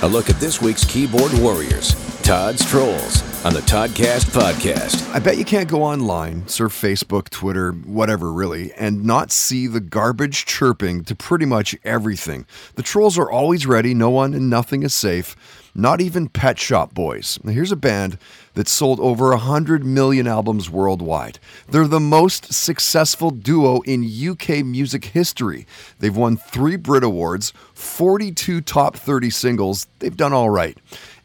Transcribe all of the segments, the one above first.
A look at this week's keyboard warriors, Todd's Trolls, on the Toddcast podcast. I bet you can't go online, surf Facebook, Twitter, whatever really, and not see the garbage chirping to pretty much everything. The trolls are always ready, no one and nothing is safe, not even Pet Shop Boys. Now, here's a band that sold over 100 million albums worldwide. They're the most successful duo in UK music history. They've won three Brit Awards, 42 top 30 singles. They've done all right.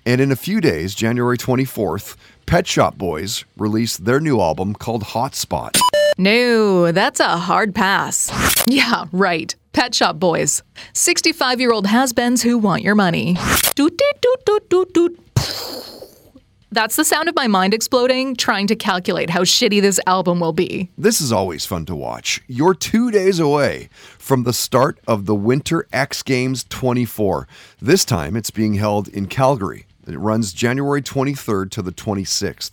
And in a few days, January 24th, Pet Shop Boys release their new album called Hotspot. No, that's a hard pass. Yeah, right. Pet Shop Boys. 65 year old has beens who want your money. Doot, doot, doot, doot, doot, doot. That's the sound of my mind exploding, trying to calculate how shitty this album will be. This is always fun to watch. You're two days away from the start of the Winter X Games 24. This time it's being held in Calgary. It runs January 23rd to the 26th.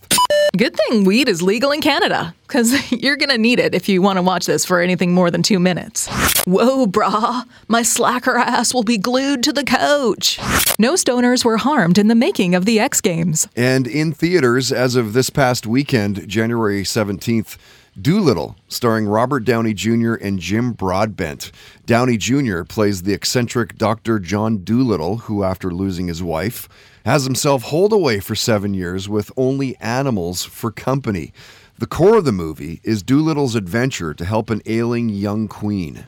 Good thing weed is legal in Canada, because you're gonna need it if you want to watch this for anything more than two minutes. Whoa, brah, my slacker ass will be glued to the couch. No stoners were harmed in the making of the X Games. And in theaters as of this past weekend, January 17th, Dolittle, starring Robert Downey Jr. and Jim Broadbent. Downey Jr. plays the eccentric Dr. John Dolittle, who, after losing his wife, has himself holed away for seven years with only animals for company. The core of the movie is Dolittle's adventure to help an ailing young queen.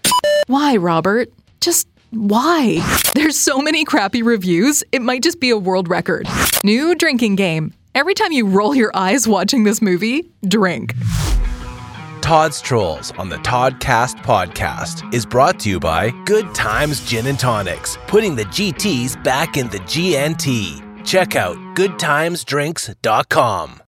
Why, Robert? Just why? There's so many crappy reviews, it might just be a world record. New drinking game. Every time you roll your eyes watching this movie, drink. Todd's Trolls on the Toddcast podcast is brought to you by Good Times Gin and Tonics, putting the GTs back in the GNT. Check out goodtimesdrinks.com.